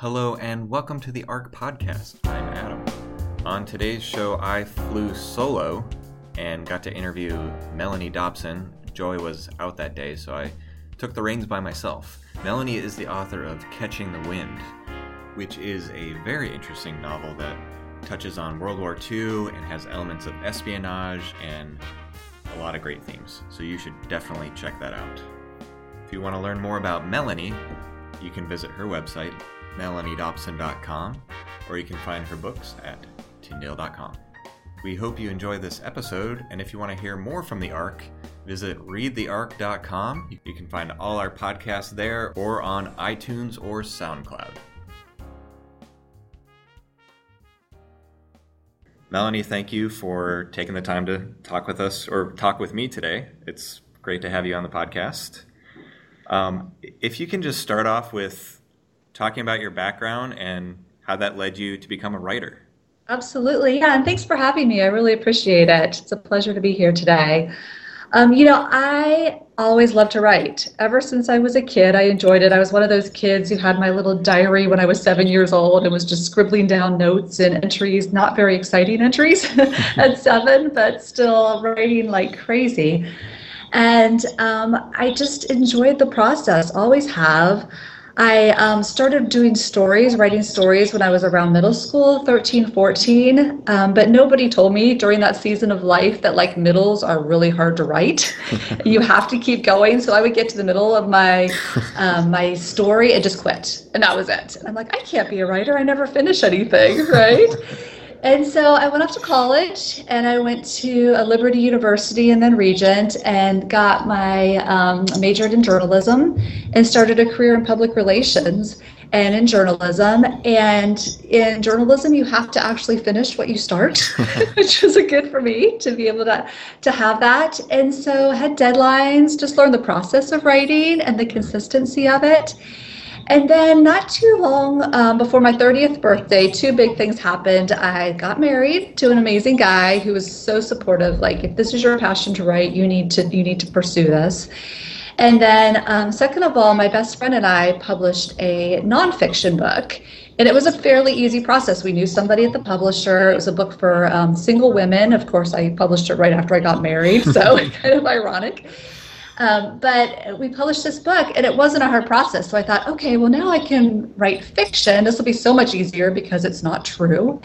Hello and welcome to the ARC podcast. I'm Adam. On today's show, I flew solo and got to interview Melanie Dobson. Joy was out that day, so I took the reins by myself. Melanie is the author of Catching the Wind, which is a very interesting novel that touches on World War II and has elements of espionage and a lot of great themes. So you should definitely check that out. If you want to learn more about Melanie, you can visit her website, melaniedobson.com, or you can find her books at tyndale.com. We hope you enjoy this episode, and if you want to hear more from the ARC, visit readthearc.com. You can find all our podcasts there or on iTunes or SoundCloud. Melanie, thank you for taking the time to talk with us or talk with me today. It's great to have you on the podcast. Um, if you can just start off with talking about your background and how that led you to become a writer. Absolutely. Yeah. And thanks for having me. I really appreciate it. It's a pleasure to be here today. Um, you know, I always loved to write. Ever since I was a kid, I enjoyed it. I was one of those kids who had my little diary when I was seven years old and was just scribbling down notes and entries, not very exciting entries at seven, but still writing like crazy. And um, I just enjoyed the process, always have. I um, started doing stories, writing stories when I was around middle school, 13, 14. Um, but nobody told me during that season of life that like middles are really hard to write. you have to keep going. So I would get to the middle of my um, my story and just quit, and that was it. And I'm like, I can't be a writer. I never finish anything, right? And so I went off to college and I went to a Liberty University and then Regent and got my um, majored in journalism and started a career in public relations and in journalism. And in journalism, you have to actually finish what you start, which was a good for me to be able to, to have that. And so had deadlines, just learned the process of writing and the consistency of it. And then, not too long um, before my 30th birthday, two big things happened. I got married to an amazing guy who was so supportive. Like, if this is your passion to write, you need to you need to pursue this. And then, um, second of all, my best friend and I published a nonfiction book. And it was a fairly easy process. We knew somebody at the publisher. It was a book for um, single women. Of course, I published it right after I got married, so it's kind of ironic. Um, but we published this book and it wasn't a hard process. So I thought, okay, well, now I can write fiction. This will be so much easier because it's not true.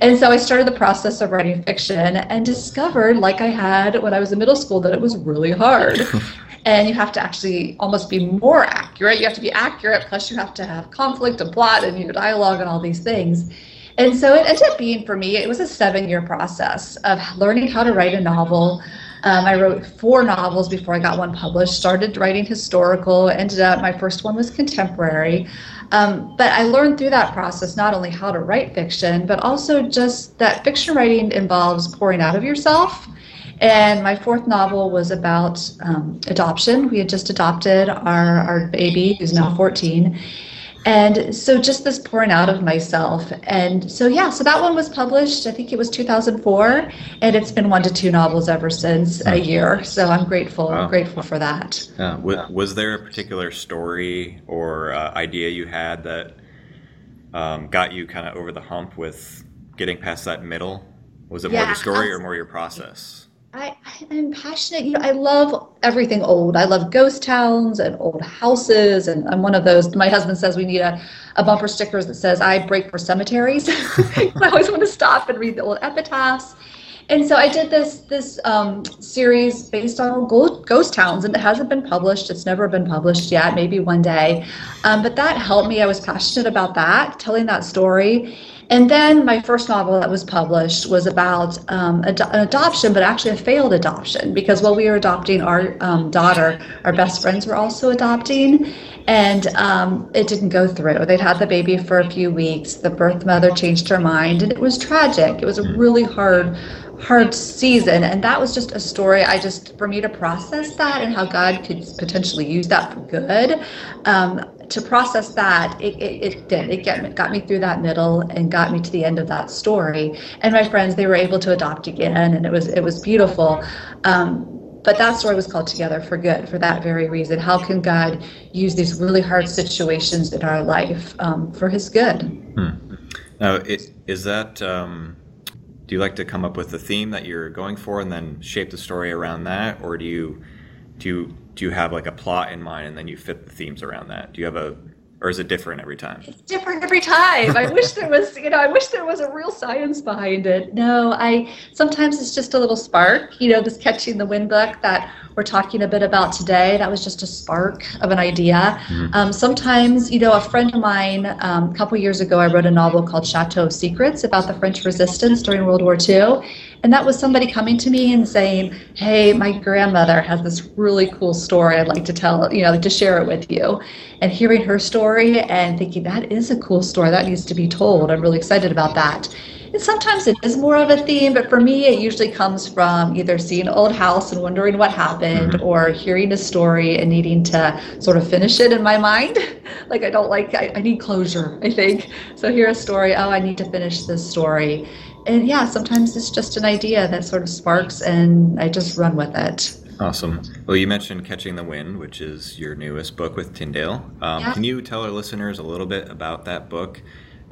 And so I started the process of writing fiction and discovered, like I had when I was in middle school, that it was really hard. and you have to actually almost be more accurate. You have to be accurate, plus, you have to have conflict and plot and your dialogue and all these things. And so it ended up being for me, it was a seven year process of learning how to write a novel um, I wrote four novels before I got one published. Started writing historical. Ended up my first one was contemporary. Um, but I learned through that process not only how to write fiction, but also just that fiction writing involves pouring out of yourself. And my fourth novel was about um, adoption. We had just adopted our, our baby, who's now 14 and so just this pouring out of myself and so yeah so that one was published i think it was 2004 and it's been one to two novels ever since a year so i'm grateful wow. grateful for that yeah. was there a particular story or uh, idea you had that um, got you kind of over the hump with getting past that middle was it yeah, more the story or more your process I, I'm passionate. You know, I love everything old. I love ghost towns and old houses. And I'm one of those. My husband says we need a, a bumper sticker that says, I break for cemeteries. I always want to stop and read the old epitaphs. And so I did this this um, series based on ghost towns, and it hasn't been published. It's never been published yet. Maybe one day, um, but that helped me. I was passionate about that, telling that story, and then my first novel that was published was about um, ad- an adoption, but actually a failed adoption because while we were adopting our um, daughter, our best friends were also adopting, and um, it didn't go through. They'd had the baby for a few weeks. The birth mother changed her mind, and it was tragic. It was a really hard hard season and that was just a story i just for me to process that and how god could potentially use that for good um, to process that, it, it, it did. It get, got me through that middle and got me to the end of that story. And my friends, they were able to adopt again, and it was it was beautiful. Um, but that story was called Together for Good for that very reason. How can God use these really hard situations in our life um, for His good? Hmm. Now, it, is that, um, do you like to come up with the theme that you're going for and then shape the story around that? Or do you, do you, do you have like a plot in mind and then you fit the themes around that? Do you have a or is it different every time? It's different every time. I wish there was, you know, I wish there was a real science behind it. No, I sometimes it's just a little spark. You know, this catching the wind book that we're talking a bit about today. That was just a spark of an idea. Mm-hmm. Um, sometimes, you know, a friend of mine, um, a couple years ago, I wrote a novel called Chateau of Secrets about the French Resistance during World War II. And that was somebody coming to me and saying, Hey, my grandmother has this really cool story I'd like to tell, you know, to share it with you. And hearing her story and thinking, That is a cool story. That needs to be told. I'm really excited about that. And sometimes it is more of a theme, but for me, it usually comes from either seeing an old house and wondering what happened, mm-hmm. or hearing a story and needing to sort of finish it in my mind. like I don't like, I, I need closure, I think. So hear a story, oh, I need to finish this story. And yeah, sometimes it's just an idea that sort of sparks and I just run with it. Awesome. Well, you mentioned Catching the Wind, which is your newest book with Tyndale. Um, yeah. Can you tell our listeners a little bit about that book?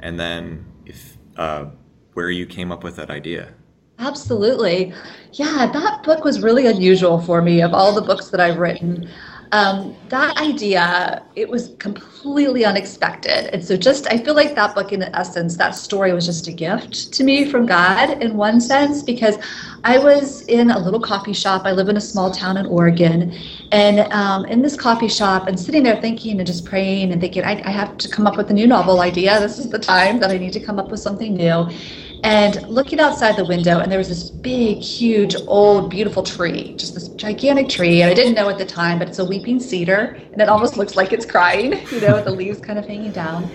And then if uh, where you came up with that idea. Absolutely. Yeah, that book was really unusual for me of all the books that I've written. Um, that idea, it was completely unexpected. And so, just, I feel like that book, in essence, that story was just a gift to me from God in one sense, because I was in a little coffee shop. I live in a small town in Oregon. And um, in this coffee shop, and sitting there thinking and just praying and thinking, I, I have to come up with a new novel idea. This is the time that I need to come up with something new and looking outside the window and there was this big huge old beautiful tree just this gigantic tree. And i didn't know at the time but it's a weeping cedar and it almost looks like it's crying you know with the leaves kind of hanging down.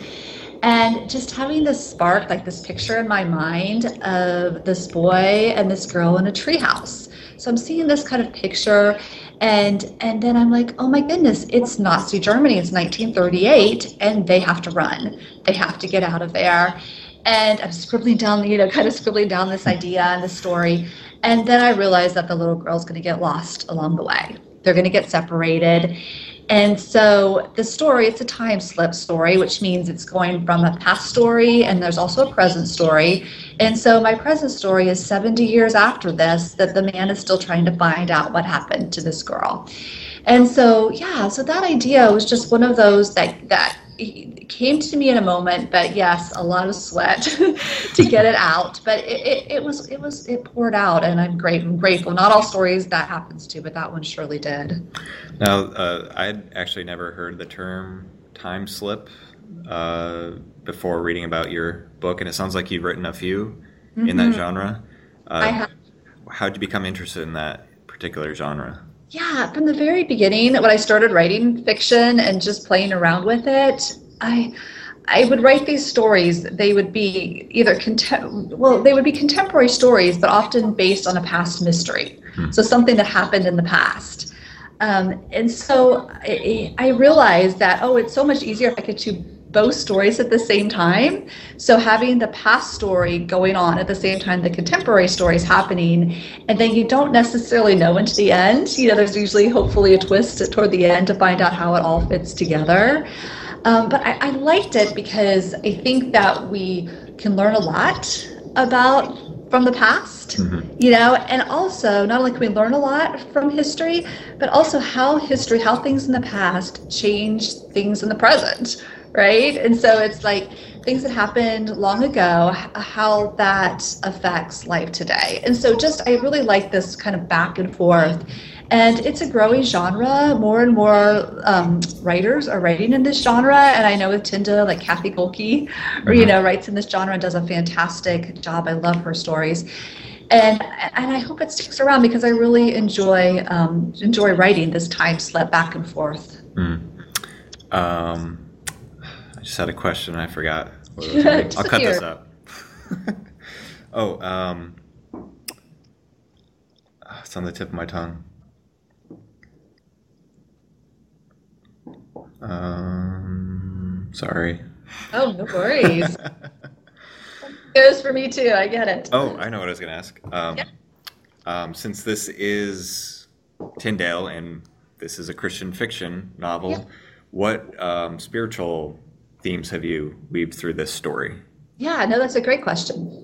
And just having this spark like this picture in my mind of this boy and this girl in a treehouse. So i'm seeing this kind of picture and and then i'm like oh my goodness it's nazi germany it's 1938 and they have to run. They have to get out of there and I'm scribbling down, you know, kind of scribbling down this idea and the story. And then I realized that the little girl's going to get lost along the way. They're going to get separated. And so the story, it's a time slip story, which means it's going from a past story and there's also a present story. And so my present story is 70 years after this that the man is still trying to find out what happened to this girl. And so yeah, so that idea was just one of those that that it came to me in a moment, but yes, a lot of sweat to get it out. But it, it, it, was it was it poured out, and I'm great I'm grateful. Not all stories that happens to, but that one surely did. Now, uh, I'd actually never heard the term time slip uh, before reading about your book, and it sounds like you've written a few mm-hmm. in that mm-hmm. genre. Uh, I have. How'd you become interested in that particular genre? Yeah, from the very beginning, when I started writing fiction and just playing around with it, I I would write these stories. They would be either contem- well, they would be contemporary stories, but often based on a past mystery. Hmm. So something that happened in the past. Um, and so I, I, realized that oh, it's so much easier if I could do both stories at the same time. So having the past story going on at the same time the contemporary story is happening, and then you don't necessarily know until the end. You know, there's usually hopefully a twist toward the end to find out how it all fits together. Um, but I, I liked it because I think that we can learn a lot about from the past, mm-hmm. you know, and also not only can we learn a lot from history, but also how history, how things in the past change things in the present, right? And so it's like things that happened long ago, how that affects life today. And so just, I really like this kind of back and forth. And it's a growing genre. More and more um, writers are writing in this genre. And I know with Tyndale, like Cathy Gohlke, or, you mm-hmm. know, writes in this genre and does a fantastic job. I love her stories and and I hope it sticks around because I really enjoy um, enjoy writing this time slip back and forth. Mm. Um, just had a question. I forgot. I'll cut this up. oh, um, it's on the tip of my tongue. Um, sorry. Oh, no worries. goes for me too. I get it. Oh, I know what I was going to ask. Um, yeah. um, since this is Tyndale, and this is a Christian fiction novel. Yeah. What um, spiritual themes have you weaved through this story? Yeah, no, that's a great question.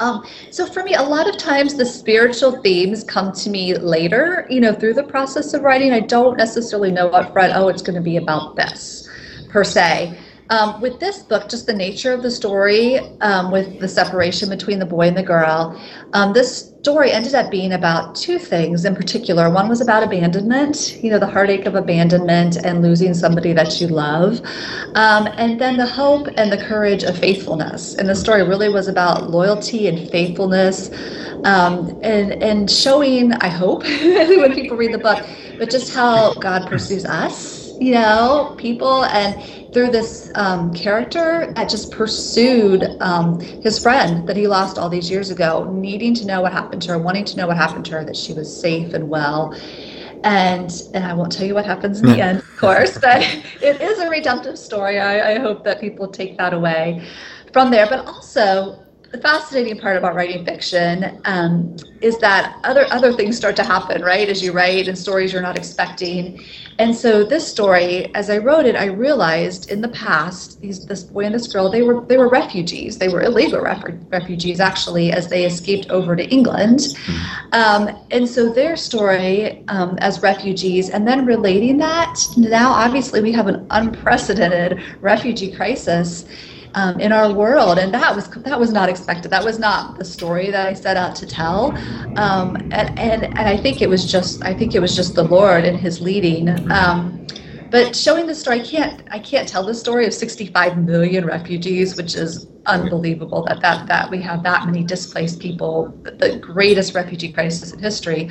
Um, so for me, a lot of times the spiritual themes come to me later, you know, through the process of writing. I don't necessarily know upfront, oh, it's going to be about this per se. Um, with this book, just the nature of the story, um, with the separation between the boy and the girl, um, this story ended up being about two things in particular. One was about abandonment, you know, the heartache of abandonment and losing somebody that you love, um, and then the hope and the courage of faithfulness. And the story really was about loyalty and faithfulness, um, and and showing, I hope, when people read the book, but just how God pursues us you know, people, and through this um, character that just pursued um, his friend that he lost all these years ago, needing to know what happened to her, wanting to know what happened to her, that she was safe and well. And and I won't tell you what happens in the end, of course, but it is a redemptive story. I, I hope that people take that away from there. But also, the fascinating part about writing fiction um, is that other other things start to happen, right? As you write and stories you're not expecting. And so this story, as I wrote it, I realized in the past, these this boy and this girl, they were they were refugees. They were illegal ref- refugees actually, as they escaped over to England. Um, and so their story um, as refugees, and then relating that now, obviously, we have an unprecedented refugee crisis um, in our world, and that was that was not expected. That was not the story that I set out to tell, um, and, and and I think it was just I think it was just the Lord and His leading. Um, but showing the story, I can't I can't tell the story of 65 million refugees, which is unbelievable that that that we have that many displaced people, the greatest refugee crisis in history.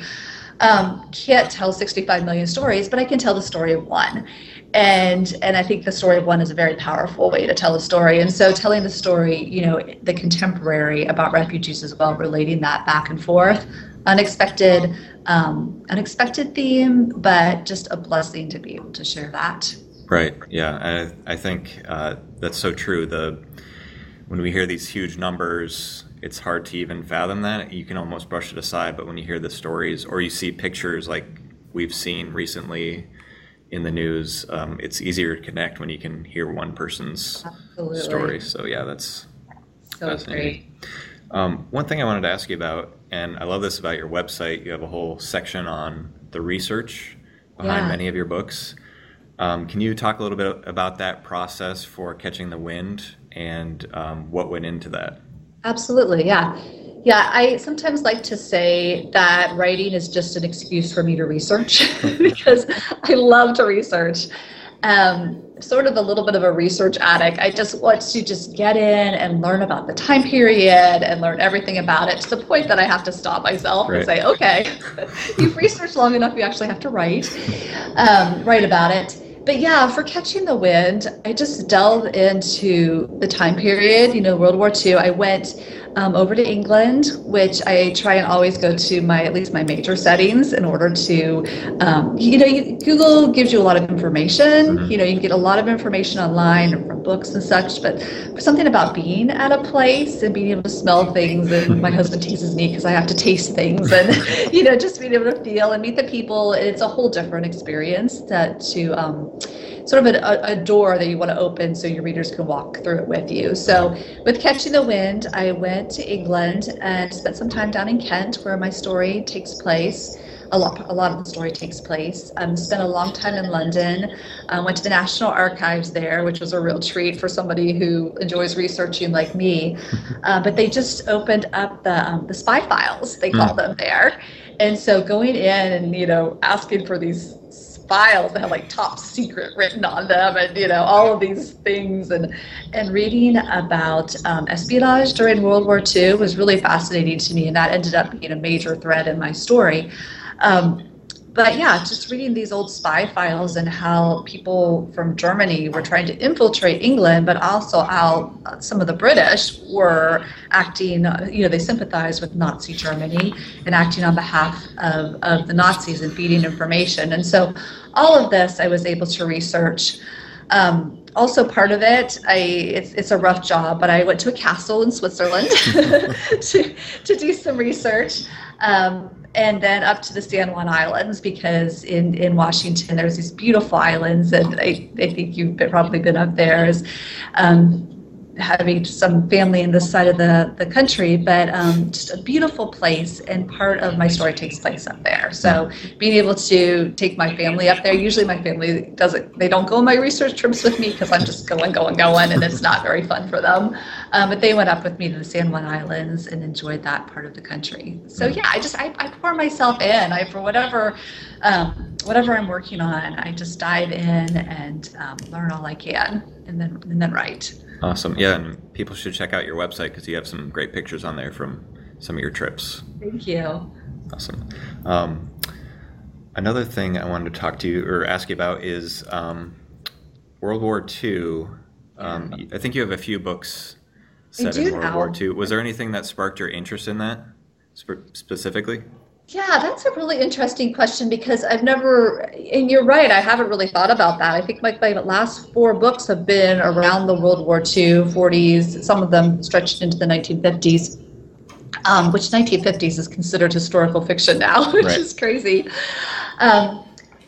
Um, can't tell 65 million stories, but I can tell the story of one and and I think the story of one is a very powerful way to tell a story. And so telling the story, you know, the contemporary about refugees as well, relating that back and forth, unexpected, um, unexpected theme, but just a blessing to be able to share that. Right. Yeah. I I think uh, that's so true. The when we hear these huge numbers, it's hard to even fathom that. You can almost brush it aside. But when you hear the stories or you see pictures like we've seen recently in the news, um, it's easier to connect when you can hear one person's Absolutely. story. So yeah, that's so fascinating. Um, one thing I wanted to ask you about, and I love this about your website, you have a whole section on the research behind yeah. many of your books. Um, can you talk a little bit about that process for catching the wind and um, what went into that? Absolutely, yeah. Yeah, I sometimes like to say that writing is just an excuse for me to research because I love to research. Um, sort of a little bit of a research addict. I just want to just get in and learn about the time period and learn everything about it to the point that I have to stop myself right. and say, okay, you've researched long enough, you actually have to write, um, write about it but yeah, for catching the wind, I just delved into the time period, you know, World War II. I went um, over to England, which I try and always go to my at least my major settings in order to, um, you know, you, Google gives you a lot of information. Mm-hmm. You know, you can get a lot of information online from books and such, but something about being at a place and being able to smell things. And my husband teases me because I have to taste things, and you know, just being able to feel and meet the people. It's a whole different experience that to. Um, sort of a, a, door that you want to open so your readers can walk through it with you. So with Catching the Wind, I went to England and spent some time down in Kent where my story takes place. A lot, a lot of the story takes place. Um, spent a long time in London. Um, went to the National Archives there, which was a real treat for somebody who enjoys researching like me. Uh, but they just opened up the um, the spy files, they call mm. them there. And so going in and you know asking for these files that have like top secret written on them and you know all of these things. And and reading about um, espionage during world war ii was really fascinating to me and that ended up being a major thread in my story. Um, but yeah, just reading these old spy files and how people from Germany were trying to infiltrate England, but also how some of the British were acting, you know, they sympathized with Nazi Germany and acting on behalf of, of the Nazis and feeding information. And so all of this I was able to research. Um, also part of it i it's, it's a rough job but i went to a castle in switzerland to, to do some research um, and then up to the San Juan Islands because in, in Washington there's these beautiful islands, and I, I think you've probably been up there. Um, having some family in this side of the, the country, but um, just a beautiful place. And part of my story takes place up there. So being able to take my family up there, usually my family doesn't, they don't go on my research trips with me because I'm just going, going, going, and it's not very fun for them. Um, but they went up with me to the San Juan Islands and enjoyed that part of the country. So yeah, I just, I, I pour myself in. I, for whatever, um, whatever I'm working on, I just dive in and um, learn all I can and then, and then write. Awesome. Yeah, and people should check out your website because you have some great pictures on there from some of your trips. Thank you. Awesome. Um, another thing I wanted to talk to you or ask you about is um, World War II. Um, I think you have a few books set in World now. War II. Was there anything that sparked your interest in that specifically? Yeah, that's a really interesting question because I've never, and you're right, I haven't really thought about that. I think my, my last four books have been around the World War II, 40s, some of them stretched into the 1950s, um, which 1950s is considered historical fiction now, which right. is crazy. Um,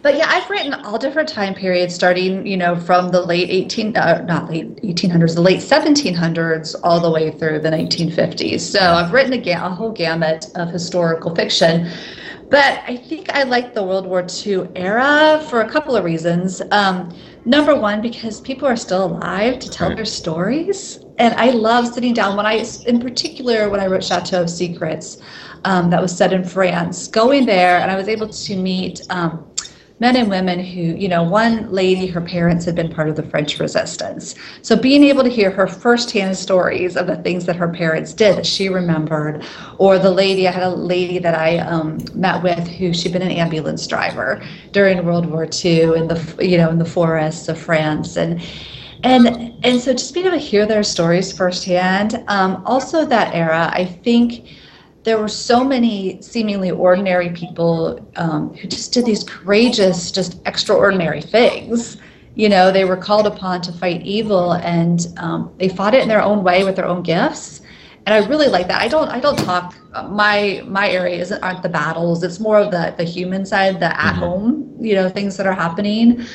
but yeah, I've written all different time periods, starting you know from the late 18, uh, not late 1800s, the late 1700s, all the way through the 1950s. So I've written a, ga- a whole gamut of historical fiction. But I think I like the World War II era for a couple of reasons. Um, number one, because people are still alive to tell their stories. And I love sitting down when I, in particular, when I wrote Chateau of Secrets, um, that was set in France, going there, and I was able to meet um, men and women who, you know, one lady, her parents had been part of the French resistance. So being able to hear her firsthand stories of the things that her parents did that she remembered, or the lady, I had a lady that I um, met with who she'd been an ambulance driver during World War II in the, you know, in the forests of France. And, and, and so just being able to hear their stories firsthand. Um, also that era, I think, there were so many seemingly ordinary people um, who just did these courageous, just extraordinary things. You know, they were called upon to fight evil, and um, they fought it in their own way with their own gifts. And I really like that. I don't, I don't talk. My my area isn't aren't the battles. It's more of the the human side, the at home, mm-hmm. you know, things that are happening.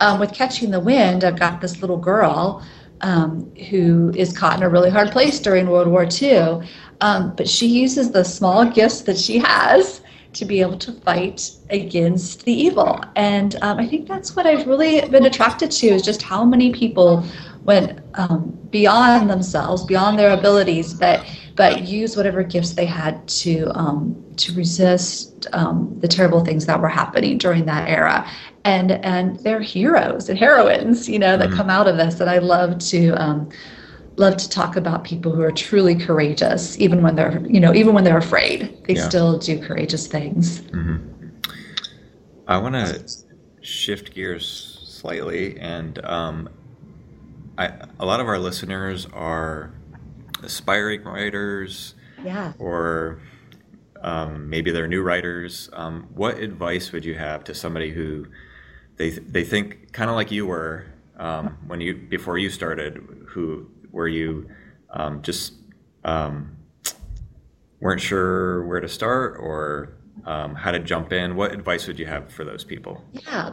Um, with catching the wind, I've got this little girl um, who is caught in a really hard place during World War II. Um, but she uses the small gifts that she has to be able to fight against the evil. And um, I think that's what I've really been attracted to is just how many people went um, beyond themselves, beyond their abilities, but but use whatever gifts they had to um, to resist um, the terrible things that were happening during that era. And and they're heroes and heroines, you know, that mm-hmm. come out of this. And I love to um, love to talk about people who are truly courageous, even when they're, you know, even when they're afraid, they yeah. still do courageous things. Mm-hmm. I want to shift gears slightly, and um, I, a lot of our listeners are aspiring writers, yeah, or um, maybe they're new writers. Um, what advice would you have to somebody who they they think kind of like you were um, when you before you started, who where you um, just um, weren't sure where to start or um, how to jump in? What advice would you have for those people? Yeah,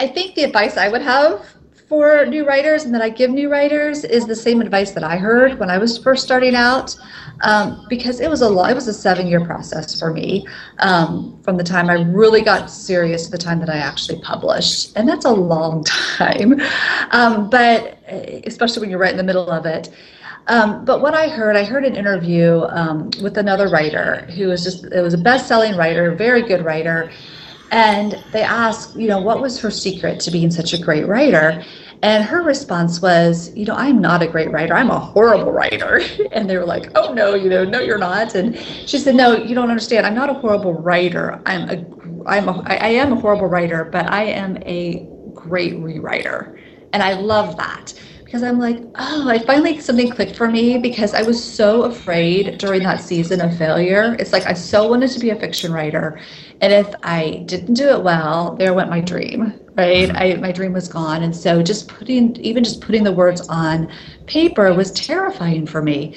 I think the advice I would have for new writers and that I give new writers is the same advice that I heard when I was first starting out, um, because it was a lot, it was a seven year process for me um, from the time I really got serious to the time that I actually published, and that's a long time. Um, but eh, especially when you're right in the middle of it. Um, but what I heard, I heard an interview um, with another writer who was just, it was a best selling writer, very good writer. And they asked, you know, what was her secret to being such a great writer? And her response was, you know, I'm not a great writer. I'm a horrible writer. And they were like, oh, no, you know, no, you're not. And she said, no, you don't understand. I'm not a horrible writer. I'm a, I'm a, I am a horrible writer, but I am a great rewriter. And I love that because I'm like, oh, I finally something clicked for me because I was so afraid during that season of failure. It's like I so wanted to be a fiction writer. And if I didn't do it well, there went my dream, right? I, my dream was gone. And so just putting, even just putting the words on paper was terrifying for me.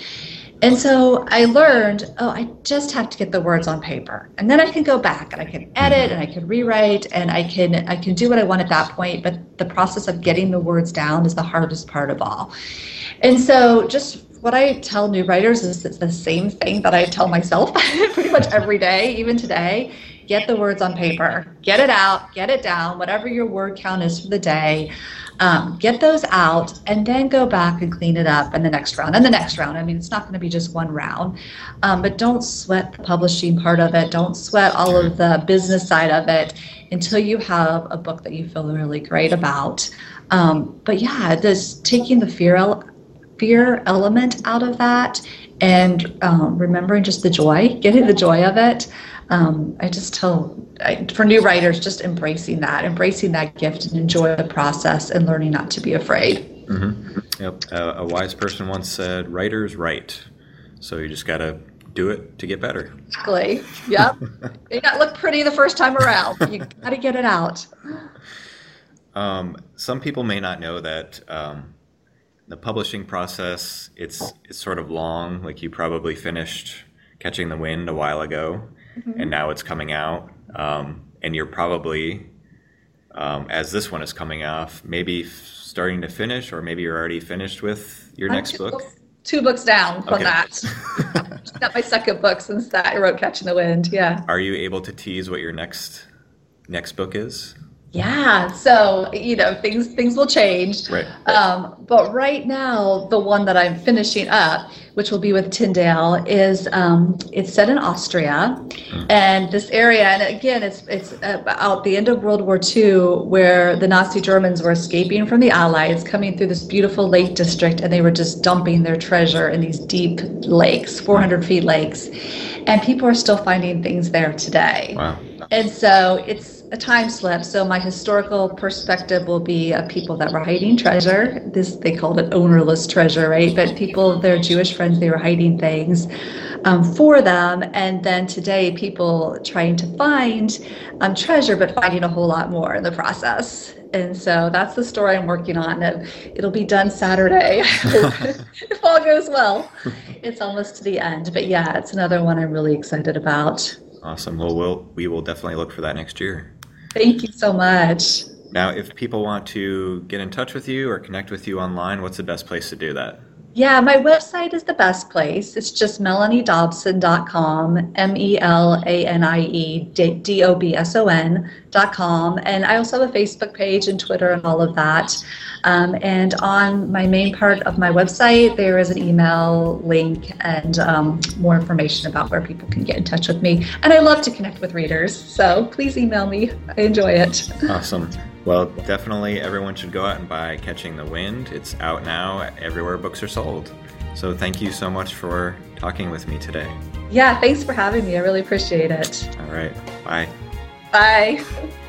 And so I learned, oh, I just have to get the words on paper. And then I can go back and I can edit and I can rewrite and I can I can do what I want at that point, but the process of getting the words down is the hardest part of all. And so just what I tell new writers is it's the same thing that I tell myself pretty much every day, even today. Get the words on paper, get it out, get it down, whatever your word count is for the day. Um, get those out and then go back and clean it up in the next round and the next round. I mean, it's not going to be just one round, um, but don't sweat the publishing part of it. Don't sweat all of the business side of it until you have a book that you feel really great about. Um, but yeah, just taking the fear fear element out of that and um, remembering just the joy, getting the joy of it. Um, I just tell I, for new writers, just embracing that, embracing that gift, and enjoy the process, and learning not to be afraid. Mm-hmm. Yep. Uh, a wise person once said, "Writers write," so you just got to do it to get better. Exactly. Yep. it not look pretty the first time around. You got to get it out. Um, some people may not know that um, the publishing process it's it's sort of long. Like you probably finished Catching the Wind a while ago, mm-hmm. and now it's coming out. Um, and you're probably, um, as this one is coming off, maybe f- starting to finish, or maybe you're already finished with your next two book. Books, two books down from okay. that. Got my second book since that I wrote Catching the Wind. Yeah. Are you able to tease what your next next book is? Yeah, so you know things things will change. Right. Um, but right now, the one that I'm finishing up, which will be with Tyndale, is um, it's set in Austria, mm. and this area, and again, it's it's about the end of World War II, where the Nazi Germans were escaping from the Allies, coming through this beautiful lake district, and they were just dumping their treasure in these deep lakes, 400 feet lakes, and people are still finding things there today. Wow. And so it's a time slip. So my historical perspective will be of people that were hiding treasure. This they called it ownerless treasure, right? But people, their Jewish friends, they were hiding things um, for them. And then today, people trying to find um, treasure, but finding a whole lot more in the process. And so that's the story I'm working on. It'll be done Saturday if all goes well. It's almost to the end, but yeah, it's another one I'm really excited about. Awesome. Well, we'll we will definitely look for that next year. Thank you so much. Now, if people want to get in touch with you or connect with you online, what's the best place to do that? Yeah, my website is the best place. It's just melaniedobson.com, M E L A N I E D O B S O N.com. And I also have a Facebook page and Twitter and all of that. Um, and on my main part of my website, there is an email link and um, more information about where people can get in touch with me. And I love to connect with readers, so please email me. I enjoy it. Awesome. Well, definitely everyone should go out and buy Catching the Wind. It's out now everywhere books are sold. So thank you so much for talking with me today. Yeah, thanks for having me. I really appreciate it. All right. Bye. Bye.